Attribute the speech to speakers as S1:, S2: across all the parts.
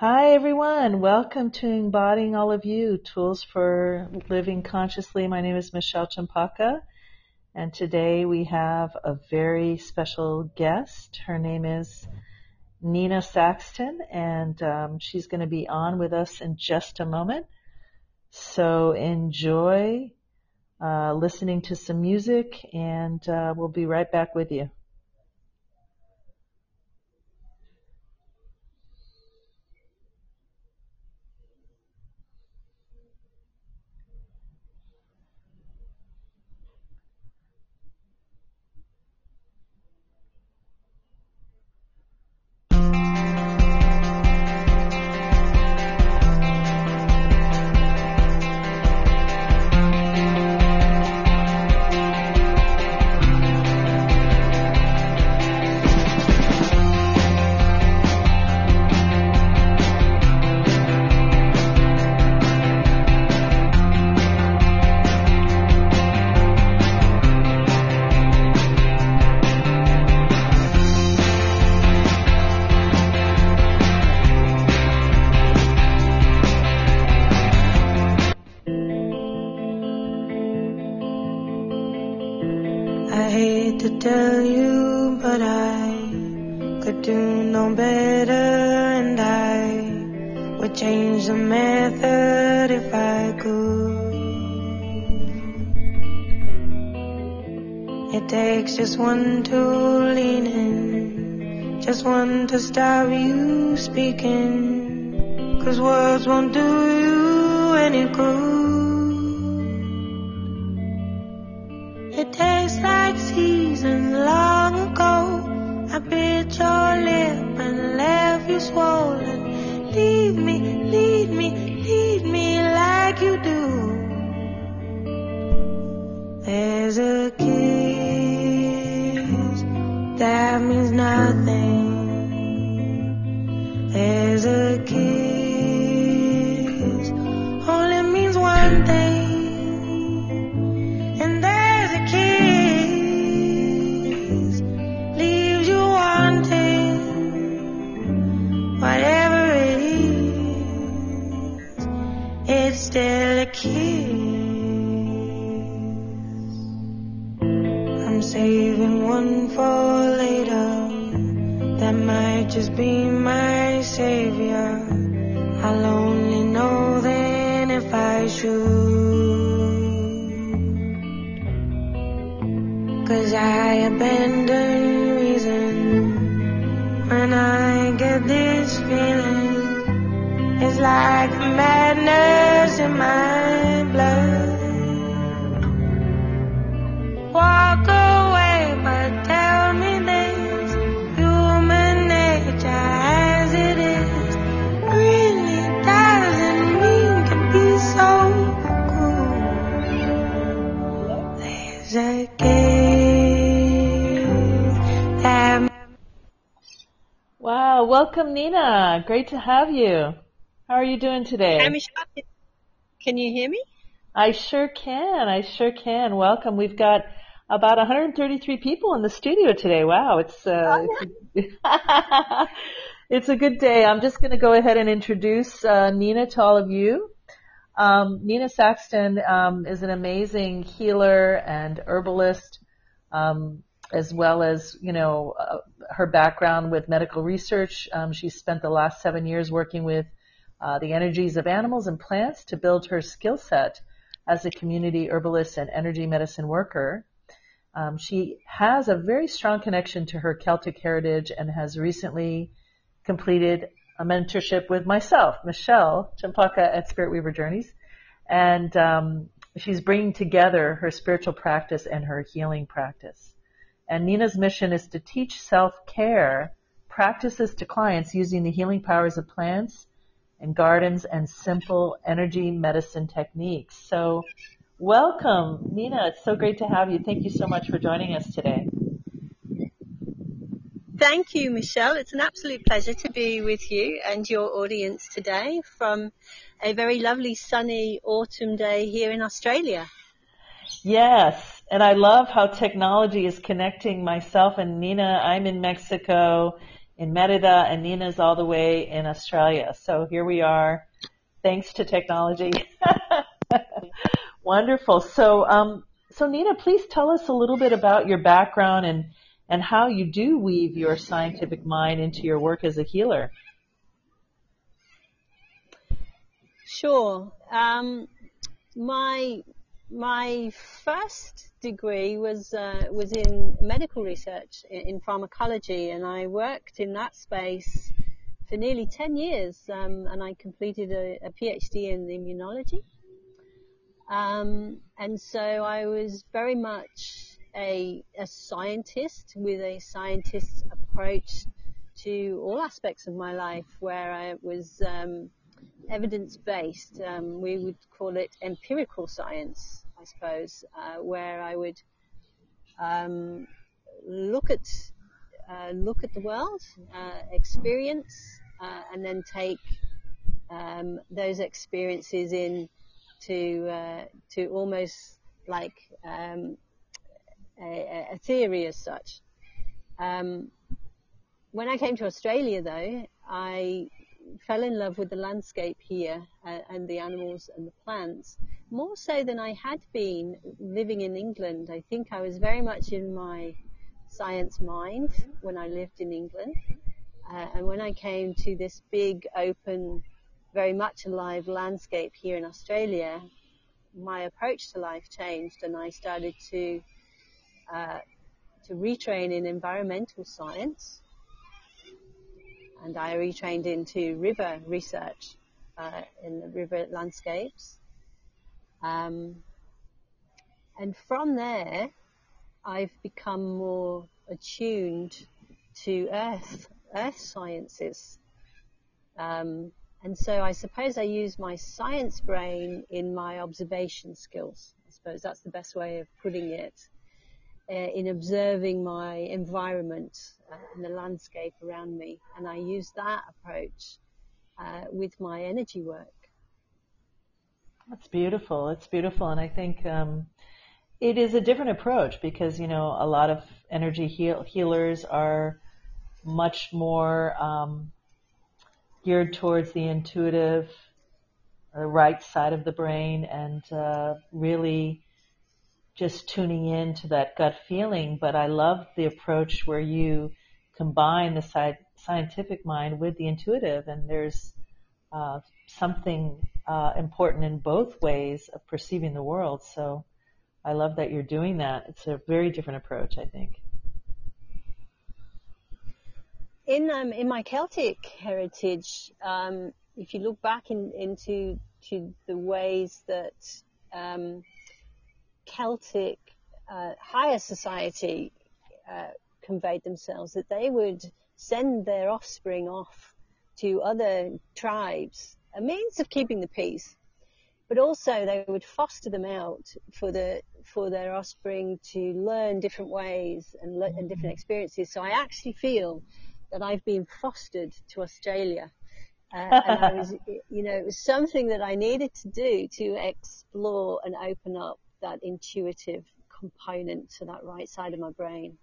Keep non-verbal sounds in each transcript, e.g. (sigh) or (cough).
S1: Hi everyone, welcome to Embodying All of You, Tools for Living Consciously. My name is Michelle Champaka and today we have a very special guest. Her name is Nina Saxton and um, she's going to be on with us in just a moment. So enjoy uh, listening to some music and uh, we'll be right back with you.
S2: To lean in just want to stop you speaking. Cause words won't do you any good. It tastes like seasons Cause I abandon reason when I get this feeling. It's like madness in my
S1: welcome Nina. Great to have you. How are you doing today?
S3: Can you hear me?
S1: I sure can. I sure can. Welcome. We've got about 133 people in the studio today. Wow, it's uh, it's, a, (laughs) it's a good day. I'm just going to go ahead and introduce uh, Nina to all of you. Um, Nina Saxton um, is an amazing healer and herbalist, um, as well as you know uh, her background with medical research. Um, she's spent the last seven years working with uh, the energies of animals and plants to build her skill set as a community herbalist and energy medicine worker. Um, she has a very strong connection to her Celtic heritage and has recently completed a mentorship with myself, Michelle Champaka at Spirit Weaver Journeys. And um, she's bringing together her spiritual practice and her healing practice. And Nina's mission is to teach self-care practices to clients using the healing powers of plants and gardens and simple energy medicine techniques. So welcome, Nina. It's so great to have you. Thank you so much for joining us today.
S3: Thank you, Michelle. It's an absolute pleasure to be with you and your audience today from a very lovely sunny autumn day here in Australia.
S1: Yes, and I love how technology is connecting myself and Nina. I'm in Mexico. in Merida and Nina's all the way in Australia. So here we are, thanks to technology. (laughs) Wonderful. So, um, so Nina, please tell us a little bit about your background and, and how you do weave your scientific mind into your work as a healer.
S3: Sure. Um, my my first degree was uh, was in medical research in, pharmacology, and I worked in that space for nearly ten years, um, and I completed a, a PhD in immunology. Um, and so I was very much a, a scientist with a scientist's approach to all aspects of my life, where I was um, evidence based. Um, we would call it empirical science, I suppose, uh, where I would um, look at uh, look at the world, uh, experience, uh, and then take um, those experiences in to uh, to almost like um, a, a, theory as such. Um, when I came to Australia, though, I fell in love with the landscape here uh, and the animals and the plants more so than I had been living in England. I think I was very much in my science mind when I lived in England. Uh, and when I came to this big, open, very much alive landscape here in Australia, my approach to life changed and I started to, uh, to retrain in environmental science and I retrained into river research uh, in the river landscapes. Um, and from there, I've become more attuned to earth, earth sciences. Um, and so I suppose I use my science brain in my observation skills. I suppose that's the best way of putting it. Uh, in observing my environment uh, and the landscape around me. And I use that approach uh, with my energy work.
S1: That's beautiful. It's beautiful. And I think um, it is a different approach because, you know, a lot of energy heal- healers are much more um, geared towards the intuitive, the right side of the brain, and uh, really just tuning in to that gut feeling, but I love the approach where you combine the sci- scientific mind with the intuitive, and there's uh, something uh, important in both ways of perceiving the world. So I love that you're doing that. It's a very different approach, I think.
S3: In um, in my Celtic heritage, um, if you look back in, into to the ways that um, Celtic uh, higher society uh, conveyed themselves, that they would send their offspring off to other tribes, a means of keeping the peace, but also they would foster them out for the for their offspring to learn different ways and, le- and different experiences. So I actually feel that I've been fostered to Australia. Uh, (laughs) and I was, you know, it was something that I needed to do to explore and open up that intuitive component to that right side of my brain.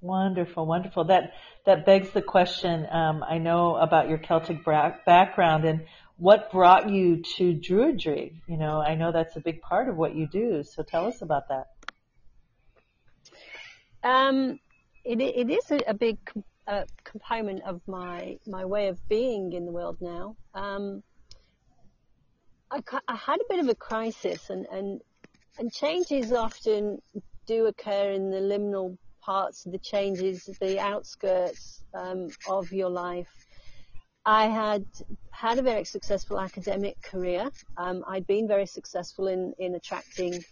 S1: Wonderful, wonderful. That that begs the question. Um, I know about your Celtic bra- background and what brought you to Druidry. You know, I know that's a big part of what you do. So tell us about that.
S3: Um, it, it is a, a big uh, component of my my way of being in the world now. Um, I, I had a bit of a crisis, and, and and changes often do occur in the liminal parts of the changes, the outskirts um, of your life. I had had a very successful academic career. Um, I'd been very successful in in attracting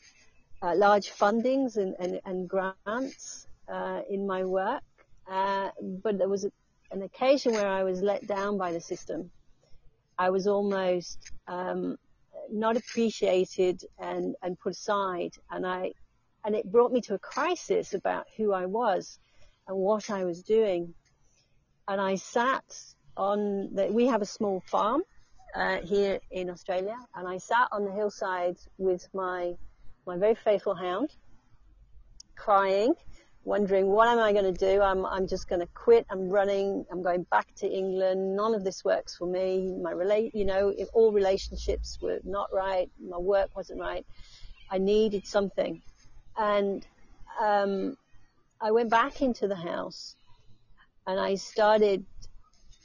S3: uh, large fundings and, and, and grants uh, in my work, uh, but there was a, an occasion where I was let down by the system. I was almost um, not appreciated and, and put aside. And I, and it brought me to a crisis about who I was and what I was doing. And I sat on the, we have a small farm, uh, here in Australia and I sat on the hillside with my, my very faithful hound crying wondering what am I going to do? I'm, I'm just going to quit. I'm running. I'm going back to England. None of this works for me. My relate, you know, if all relationships were not right. My work wasn't right. I needed something. And, um, I went back into the house and I started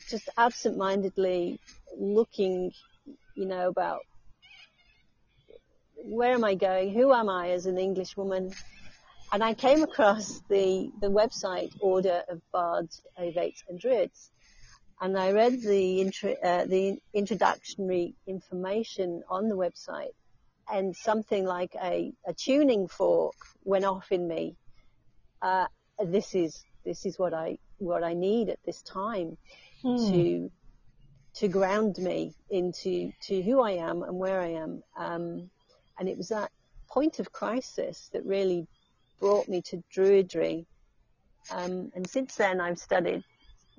S3: just absent-mindedly looking, you know, about where am I going? Who am I as an English woman? And I came across the, the website Order of Bards, Ovates and Druids. And I read the, intro, uh, the introductory information on the website and something like a, a tuning fork went off in me. Uh, this is, this is what I, what I need at this time hmm. to, to ground me into, to who I am and where I am. Um, and it was that point of crisis that really brought me to Druidry. Um, and since then I've studied,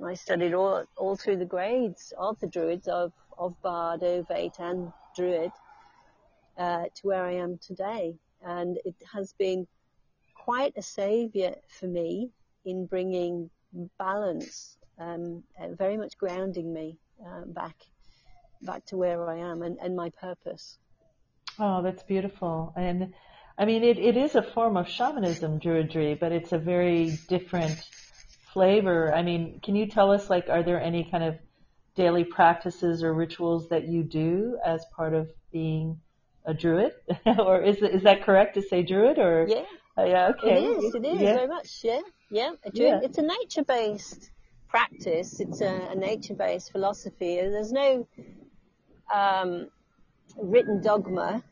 S3: I studied all, all through the grades of the Druids of, of Bard, Ovate and Druid, uh, to where I am today. And it has been quite a savior for me in bringing balance, um, very much grounding me uh, back, back to where I am and, and my purpose.
S1: Oh, that's beautiful. And I mean, it, it is a form of shamanism, Druidry, but it's a very different flavor. I mean, can you tell us, like, are there any kind of daily practices or rituals that you do as part of being a druid? (laughs) or is is that correct to say druid? Or
S3: yeah,
S1: uh, yeah, okay,
S3: it is. It is yeah. very much. Yeah, yeah. A druid. Yeah. It's a nature-based practice. It's a, a nature-based philosophy. There's no um, written dogma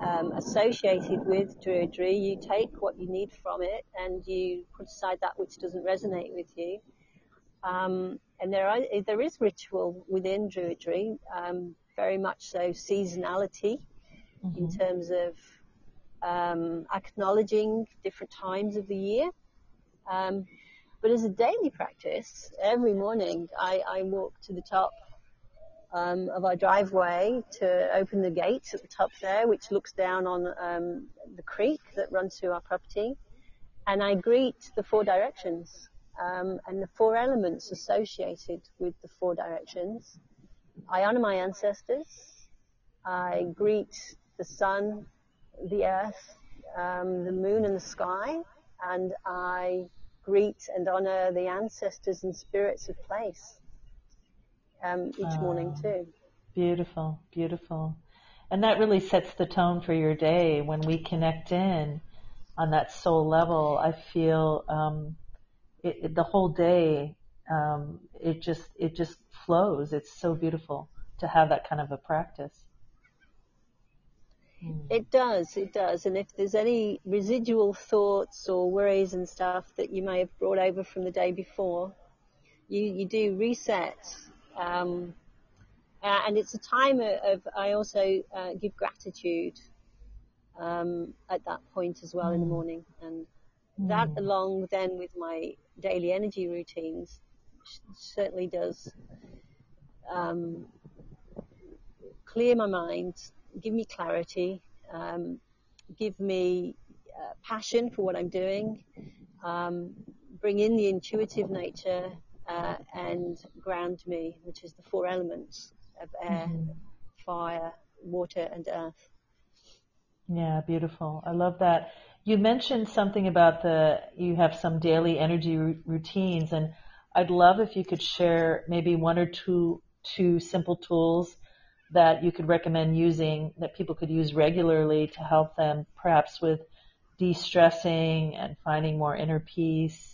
S3: um, associated with Druidry. You take what you need from it and you put aside that which doesn't resonate with you. Um, and there, are, there is ritual within Druidry, um, very much so seasonality mm-hmm. in terms of um, acknowledging different times of the year. Um, but as a daily practice, every morning I, I walk to the top um, of our driveway to open the gate at the top there, which looks down on um, the creek that runs through our property. And I greet the four directions um, and the four elements associated with the four directions. I honor my ancestors. I greet the sun, the earth, um, the moon, and the sky, and I greet and honor the ancestors and spirits of place um, each oh, morning too.
S1: Beautiful, beautiful. And that really sets the tone for your day when we connect in on that soul level. I feel um, it, it, the whole day. Um, it just it just flows. It's so beautiful to have that kind of a practice.
S3: Hmm. It does, it does. And if there's any residual thoughts or worries and stuff that you may have brought over from the day before, you, you do reset um, uh, and it's a time of, of I also uh, give gratitude um, at that point as well mm. in the mm. morning, and mm. that along then with my daily energy routines certainly does um, clear my mind, give me clarity, um, give me uh, passion for what I'm doing, um, bring in the intuitive nature uh, and ground me, which is the four elements of air, mm-hmm. fire, water, and earth.
S1: Yeah, beautiful. I love that. You mentioned something about the you have some daily energy r- routines, and I'd love if you could share maybe one or two two simple tools that you could recommend using that people could use regularly to help them perhaps with de-stressing and finding more inner peace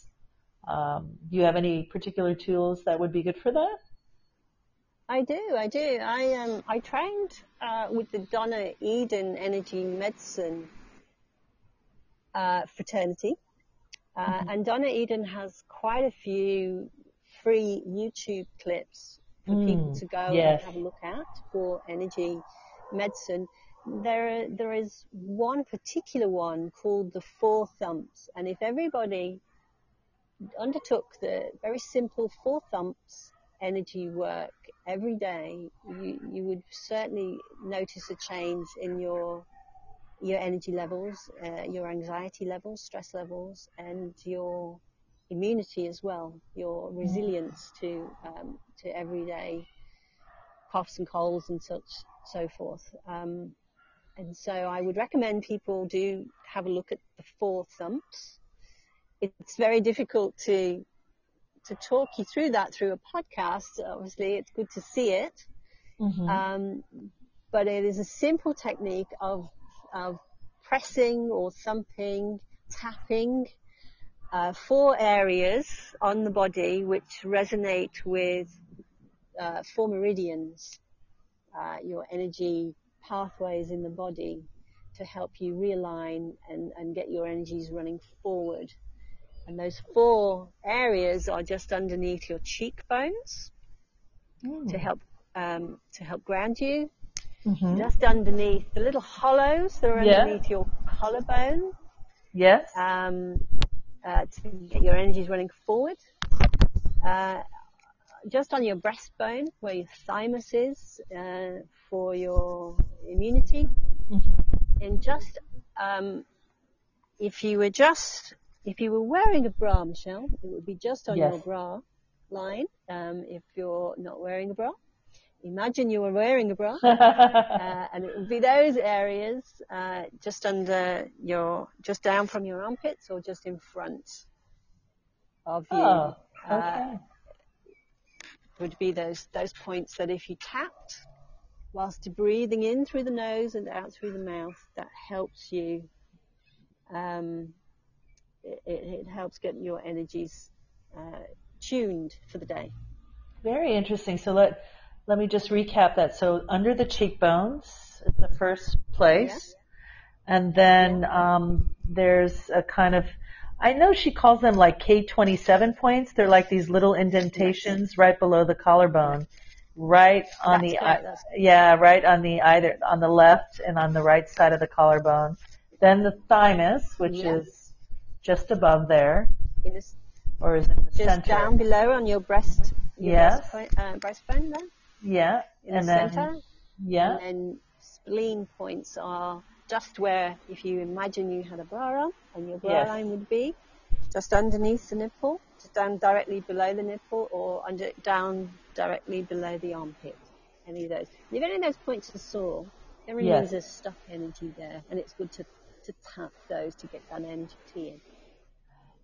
S1: um, do you have any particular tools that would be good for that?
S3: I do, I do. I um, I trained uh, with the Donna Eden Energy Medicine uh, fraternity, uh, mm-hmm. and Donna Eden has quite a few free YouTube clips for mm, people to go yes. and have a look at for energy medicine. There, there is one particular one called the Four Thumps, and if everybody undertook the very simple four thumps energy work every day, you, you would certainly notice a change in your your energy levels, uh, your anxiety levels, stress levels, and your immunity as well, your resilience to um, to everyday coughs and colds and such so forth. Um, and so I would recommend people do have a look at the four thumps. It's very difficult to to talk you through that through a podcast. Obviously, it's good to see it, mm-hmm. um, but it is a simple technique of of pressing or thumping, tapping uh, four areas on the body which resonate with uh, four meridians, uh, your energy pathways in the body to help you realign and, and get your energies running forward. And those four areas are just underneath your cheekbones mm. to help um, to help ground you. Mm-hmm. Just underneath the little hollows that are underneath yeah. your collarbone.
S1: Yes.
S3: Um, uh, to get your energies running forward. Uh, just on your breastbone, where your thymus is, uh, for your immunity. Mm-hmm. And just, um, if you were just, if you were wearing a bra, Michelle, it would be just on yes. your bra line. Um, if you're not wearing a bra, imagine you were wearing a bra, (laughs) uh, and it would be those areas uh, just under your, just down from your armpits or just in front of you.
S1: Oh, uh, okay. Uh,
S3: would be those those points that if you tapped whilst breathing in through the nose and out through the mouth, that helps you. Um, it, it, helps get your energies uh, tuned for the day.
S1: Very interesting. So let let me just recap that. So under the cheekbones is the first place. Yeah. And then um, there's a kind of, I know she calls them like K27 points. They're like these little indentations right below the collarbone, right on That's the, yeah, right on the either, on the left and on the right side of the collarbone. Then the thymus, which yeah. is just above there. or is in the
S3: just
S1: center?
S3: Just down below on your breast. Your
S1: yes.
S3: Breastbone, uh, breastbone then?
S1: Yeah.
S3: In and the then, center.
S1: Yeah.
S3: And then spleen points are just where, if you imagine you had a bra on, and your bra yes. line would be just underneath the nipple, just down directly below the nipple, or under down directly below the armpit. Any of those. If any of those points are sore, there really yes. there's stuck energy there, and it's good to to tap those to get that energy in.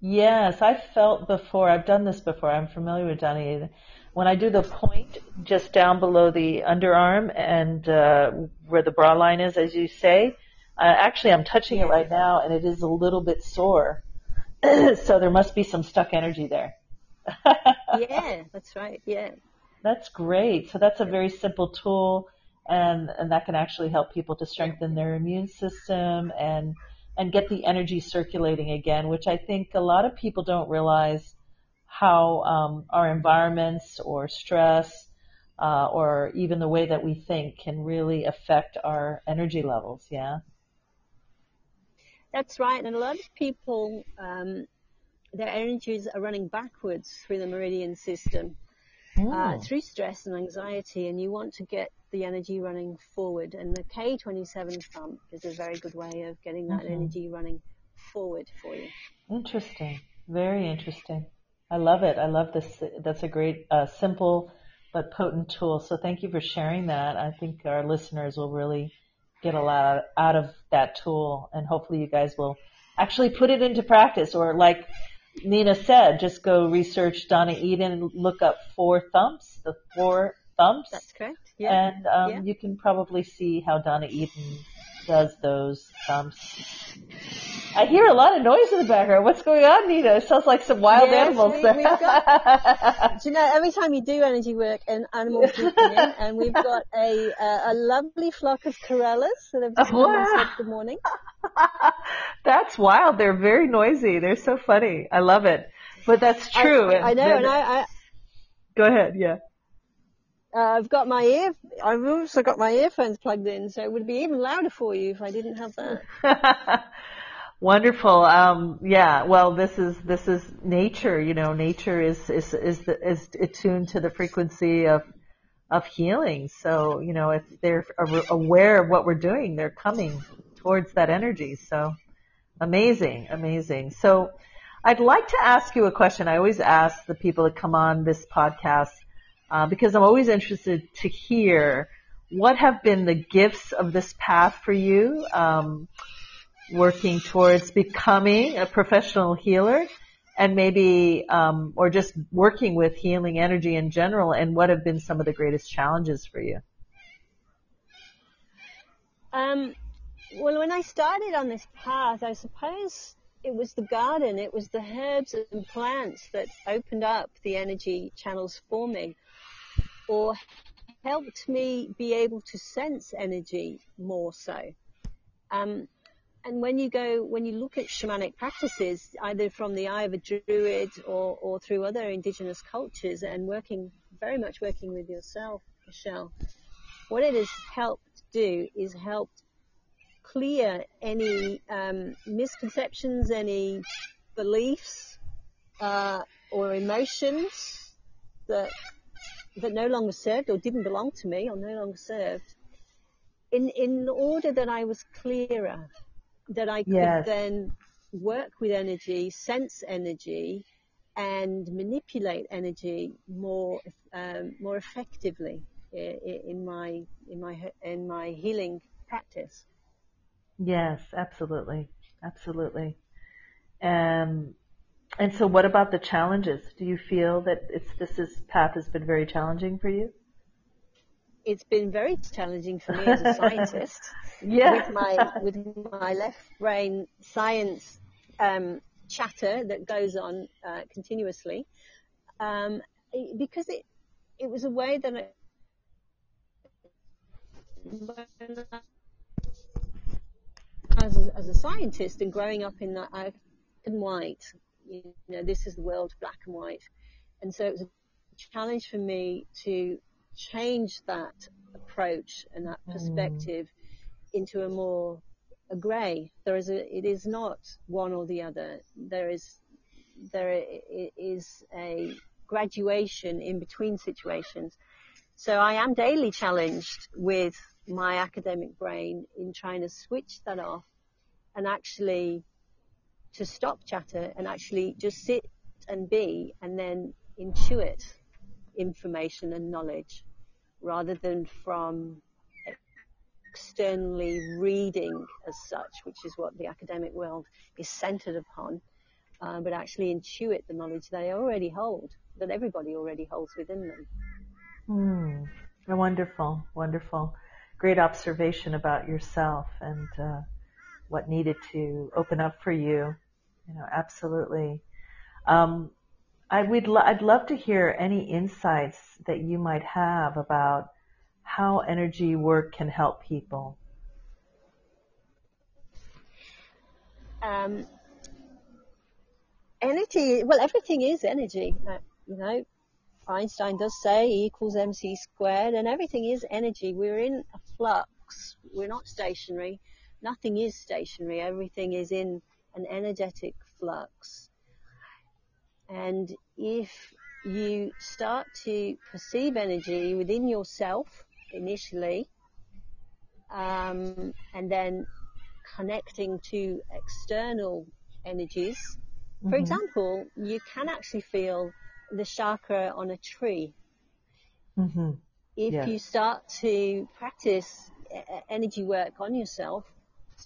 S1: Yes, I've felt before. I've done this before. I'm familiar with Donnie when I do the point just down below the underarm and uh, where the bra line is, as you say, uh, actually I'm touching it right now and it is a little bit sore. (clears throat) so there must be some stuck energy there. (laughs)
S3: yeah, that's right. Yeah.
S1: That's great. So that's a very simple tool and and that can actually help people to strengthen their immune system and and get the energy circulating again, which I think a lot of people don't realize how um, our environments or stress uh, or even the way that we think can really affect our energy levels. Yeah.
S3: That's right. And a lot of people, um, their energies are running backwards through the meridian system. Uh, through stress and anxiety, and you want to get the energy running forward. And the K27 thump is a very good way of getting that mm-hmm. energy running forward for you.
S1: Interesting. Very interesting. I love it. I love this. That's a great, uh, simple but potent tool. So thank you for sharing that. I think our listeners will really get a lot out of that tool and hopefully you guys will actually put it into practice or like Nina said, just go research Donna Eden look up four thumps, the four thumps.
S3: That's correct. Yeah.
S1: And um,
S3: yeah.
S1: you can probably see how Donna Eden does those thumps. I hear a lot of noise in the background. What's going on, Nina? It sounds like some wild
S3: yes,
S1: animals
S3: we,
S1: there.
S3: Got, (laughs) do you know, every time you do energy work, an animal in, and we've got a uh, a lovely flock of corellas that have just oh, wow. said good morning. (laughs)
S1: that's wild. They're very noisy. They're so funny. I love it. But that's true.
S3: I, I know, and I, I.
S1: Go ahead. Yeah.
S3: Uh, I've got my ear. I've also got my earphones plugged in, so it would be even louder for you if I didn't have that. (laughs)
S1: Wonderful. Um, yeah. Well, this is this is nature. You know, nature is is is is attuned to the frequency of of healing. So you know, if they're aware of what we're doing, they're coming towards that energy. So amazing, amazing. So I'd like to ask you a question. I always ask the people that come on this podcast uh, because I'm always interested to hear what have been the gifts of this path for you, um, working towards becoming a professional healer, and maybe, um, or just working with healing energy in general, and what have been some of the greatest challenges for you?
S3: Um, well, when I started on this path, I suppose it was the garden, it was the herbs and plants that opened up the energy channels for me, or helped me be able to sense energy more so. Um, and when you go, when you look at shamanic practices, either from the eye of a druid or, or through other indigenous cultures and working, very much working with yourself, Michelle, what it has helped do is helped clear any um, misconceptions, any beliefs uh, or emotions that that no longer served or didn't belong to me or no longer served. In in order that I was clearer that I could yes. then work with energy, sense energy, and manipulate energy more um, more effectively in my in my in my healing practice.
S1: Yes, absolutely, absolutely. Um, and so, what about the challenges? Do you feel that it's this is, path has been very challenging for you?
S3: it's been very challenging for me as a scientist. (laughs) yeah. With my with my left brain science um, chatter that goes on uh, continuously, um, because it it was a way that I, as a, as a scientist and growing up in that black and white, you know, this is the world black and white, and so it was a challenge for me to change that approach and that mm. perspective mm. into a more a grey. There is a, it is not one or the other. There is, there is a graduation in between situations. So I am daily challenged with my academic brain in trying to switch that off and actually to stop chatter and actually just sit and be and then intuit information and knowledge rather than from externally reading as such, which is what the academic world is centered upon, uh, but actually intuit the knowledge they already hold, that everybody already holds within them.
S1: Hmm. Wonderful, wonderful. Great observation about yourself and uh, what needed to open up for you. You know, absolutely. Um, I would lo- I'd love to hear any insights that you might have about how energy work can help people.
S3: Um, energy, well, everything is energy. You know, Einstein does say E equals mc squared, and everything is energy. We're in a flux. We're not stationary. Nothing is stationary. Everything is in an energetic flux. And if you start to perceive energy within yourself initially, um, and then connecting to external energies. Mm-hmm. For example, you can actually feel the chakra on a tree. Mm-hmm. If yeah. you start to practice energy work on yourself,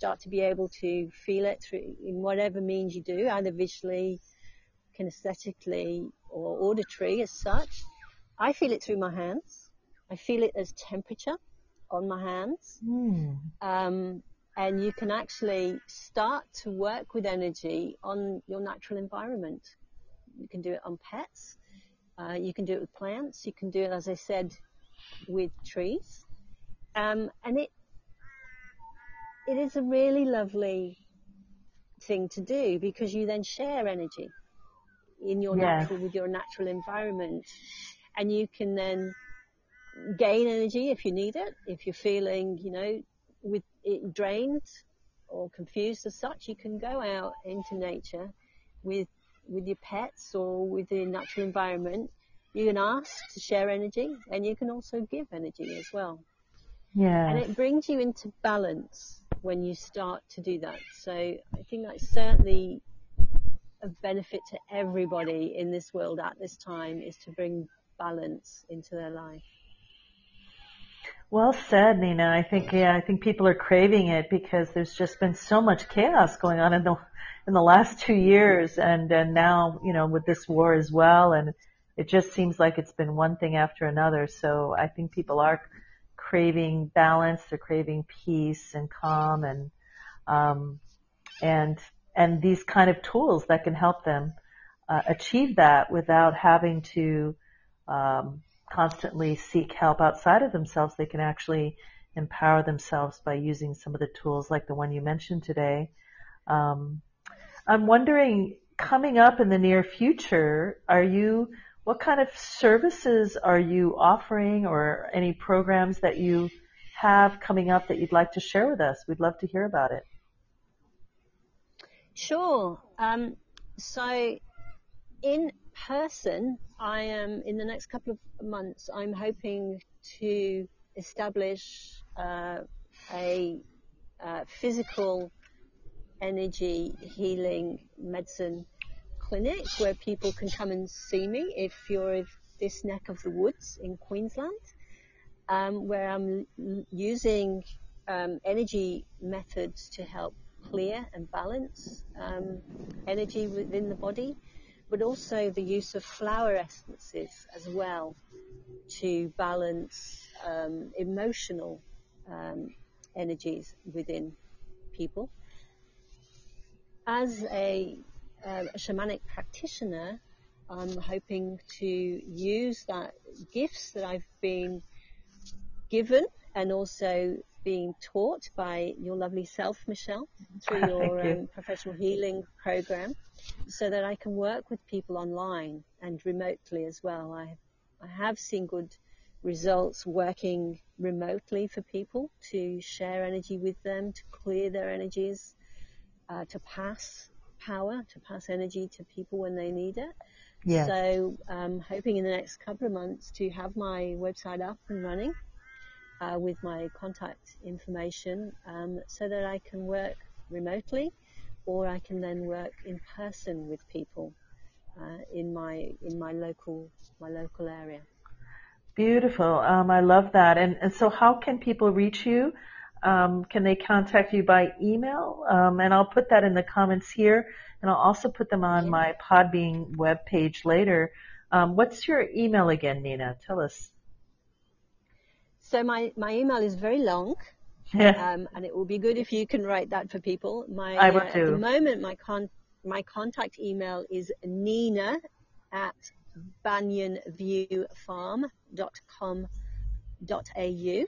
S3: start to be able to feel it through in whatever means you do, either visually, kinesthetically or auditory as such. I feel it through my hands. I feel it as temperature on my hands. Mm. Um, and you can actually start to work with energy on your natural environment. You can do it on pets. Uh, you can do it with plants. You can do it, as I said, with trees. Um, and it it is a really lovely thing to do because you then share energy in your yes. natural, with your natural environment. And you can then gain energy if you need it. If you're feeling, you know, with it drained or confused as such, you can go out into nature with, with your pets or with the natural environment. You can ask to share energy and you can also give energy as well.
S1: Yeah.
S3: And it brings you into balance. When you start to do that. So I think that's certainly a benefit to everybody in this world at this time is to bring balance into their life.
S1: Well said, Nina. I think yeah, I think people are craving it because there's just been so much chaos going on in the in the last two years, and and now you know with this war as well, and it just seems like it's been one thing after another. So I think people are craving balance, they're craving peace and calm, and um, and and these kind of tools that can help them uh, achieve that without having to um, constantly seek help outside of themselves. They can actually empower themselves by using some of the tools like the one you mentioned today. Um, I'm wondering, coming up in the near future, are you what kind of services are you offering or any programs that you have coming up that you'd like to share with us? We'd love to hear about it.
S3: Sure. Um, so in person, I am in the next couple of months. I'm hoping to establish uh, a uh, physical energy healing medicine clinic where people can come and see me if you're in this neck of the woods in Queensland, um, where I'm using um, energy methods to help clear and balance um, energy within the body but also the use of flower essences as well to balance um, emotional um, energies within people. As a, uh, a shamanic practitioner, I'm hoping to use that gifts that I've been given and also being taught by your lovely self, Michelle, through (laughs) your
S1: you.
S3: um, professional healing program, so that I can work with people online and remotely as well. I, I have seen good results working remotely for people to share energy with them, to clear their energies, uh, to pass power, to pass energy to people when they need it.
S1: Yes.
S3: So, um, hoping in the next couple of months to have my website up and running uh, with my contact information um, so that I can work remotely or I can then work in person with people uh, in my in my local my local area.
S1: Beautiful. Um, I love that. And, and so, how can people reach you? Um, can they contact you by email? Um, and I'll put that in the comments here, and I'll also put them on my Podbean web page later. Um, what's your email again, Nina? Tell us.
S3: So my, my email is very long,
S1: Yeah.
S3: um, and it will be good if you can write that for people. My
S1: I will
S3: uh, at the moment my con my contact email is nina at banyanviewfarm.com.au.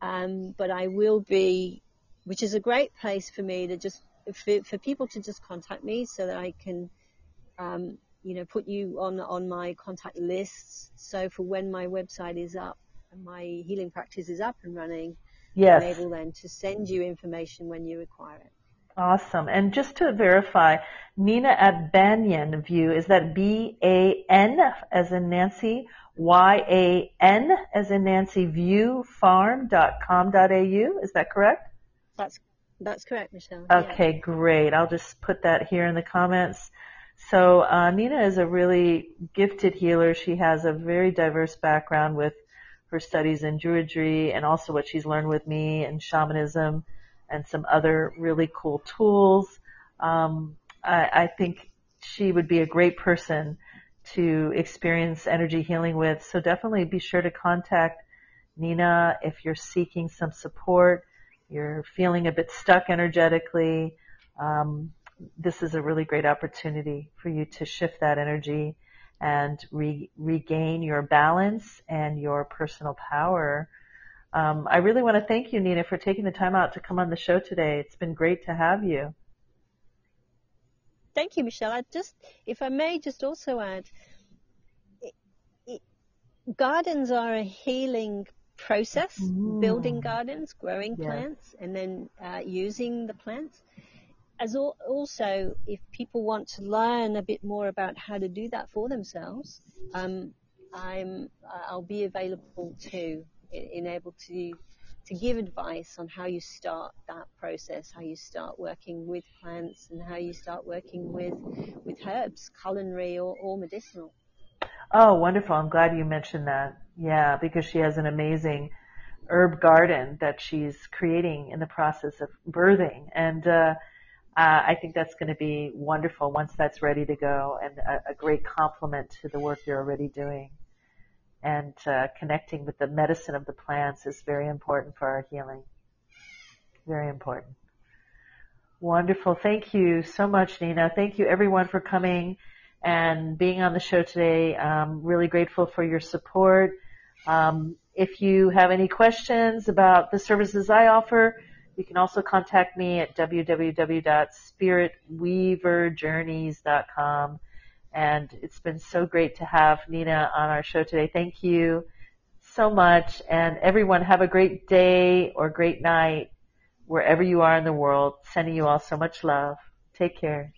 S3: Um, but I will be, which is a great place for me to just for, for people to just contact me so that I can, um, you know, put you on on my contact lists. So for when my website is up and my healing practice is up and running, I'm able then to send you information when you require it.
S1: Awesome. And just to verify, Nina at Banyan View, is that B-A-N as in Nancy, Y-A-N as in Nancy, View, farm.com.au? Is that correct?
S3: That's that's correct, Michelle. Yeah.
S1: Okay, great. I'll just put that here in the comments. So uh, Nina is a really gifted healer. She has a very diverse background with her studies in Druidry and also what she's learned with me and shamanism and some other really cool tools. Um, I, I think she would be a great person to experience energy healing with. So definitely be sure to contact Nina if you're seeking some support, you're feeling a bit stuck energetically. Um, this is a really great opportunity for you to shift that energy and re- regain your balance and your personal power. Um, I really want to thank you, Nina, for taking the time out to come on the show today. It's been great to have you.
S3: Thank you, Michelle. I just, if I may, just also add, it, it, gardens are a healing process. Building gardens, growing
S1: Yes.
S3: plants, and then uh, using the plants. As al- also, if people want to learn a bit more about how to do that for themselves, um, I'm I'll be available too, in, in able to to give advice on how you start that process, how you start working with plants, and how you start working with with herbs, culinary or, or medicinal.
S1: Oh, wonderful! I'm glad you mentioned that. Yeah, because she has an amazing herb garden that she's creating in the process of birthing, and uh, uh, I think that's going to be wonderful once that's ready to go, and a, a great complement to the work you're already doing and uh, connecting with the medicine of the plants is very important for our healing. Very important. Wonderful. Thank you so much, Nina. Thank you everyone for coming and being on the show today. I'm really grateful for your support. Um, if you have any questions about the services I offer, you can also contact me at www.spiritweaverjourneys.com. And it's been so great to have Nina on our show today. Thank you so much. And everyone have a great day or great night wherever you are in the world. Sending you all so much love. Take care.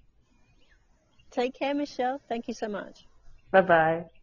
S3: Take care, Michelle. Thank you so much.
S1: Bye bye.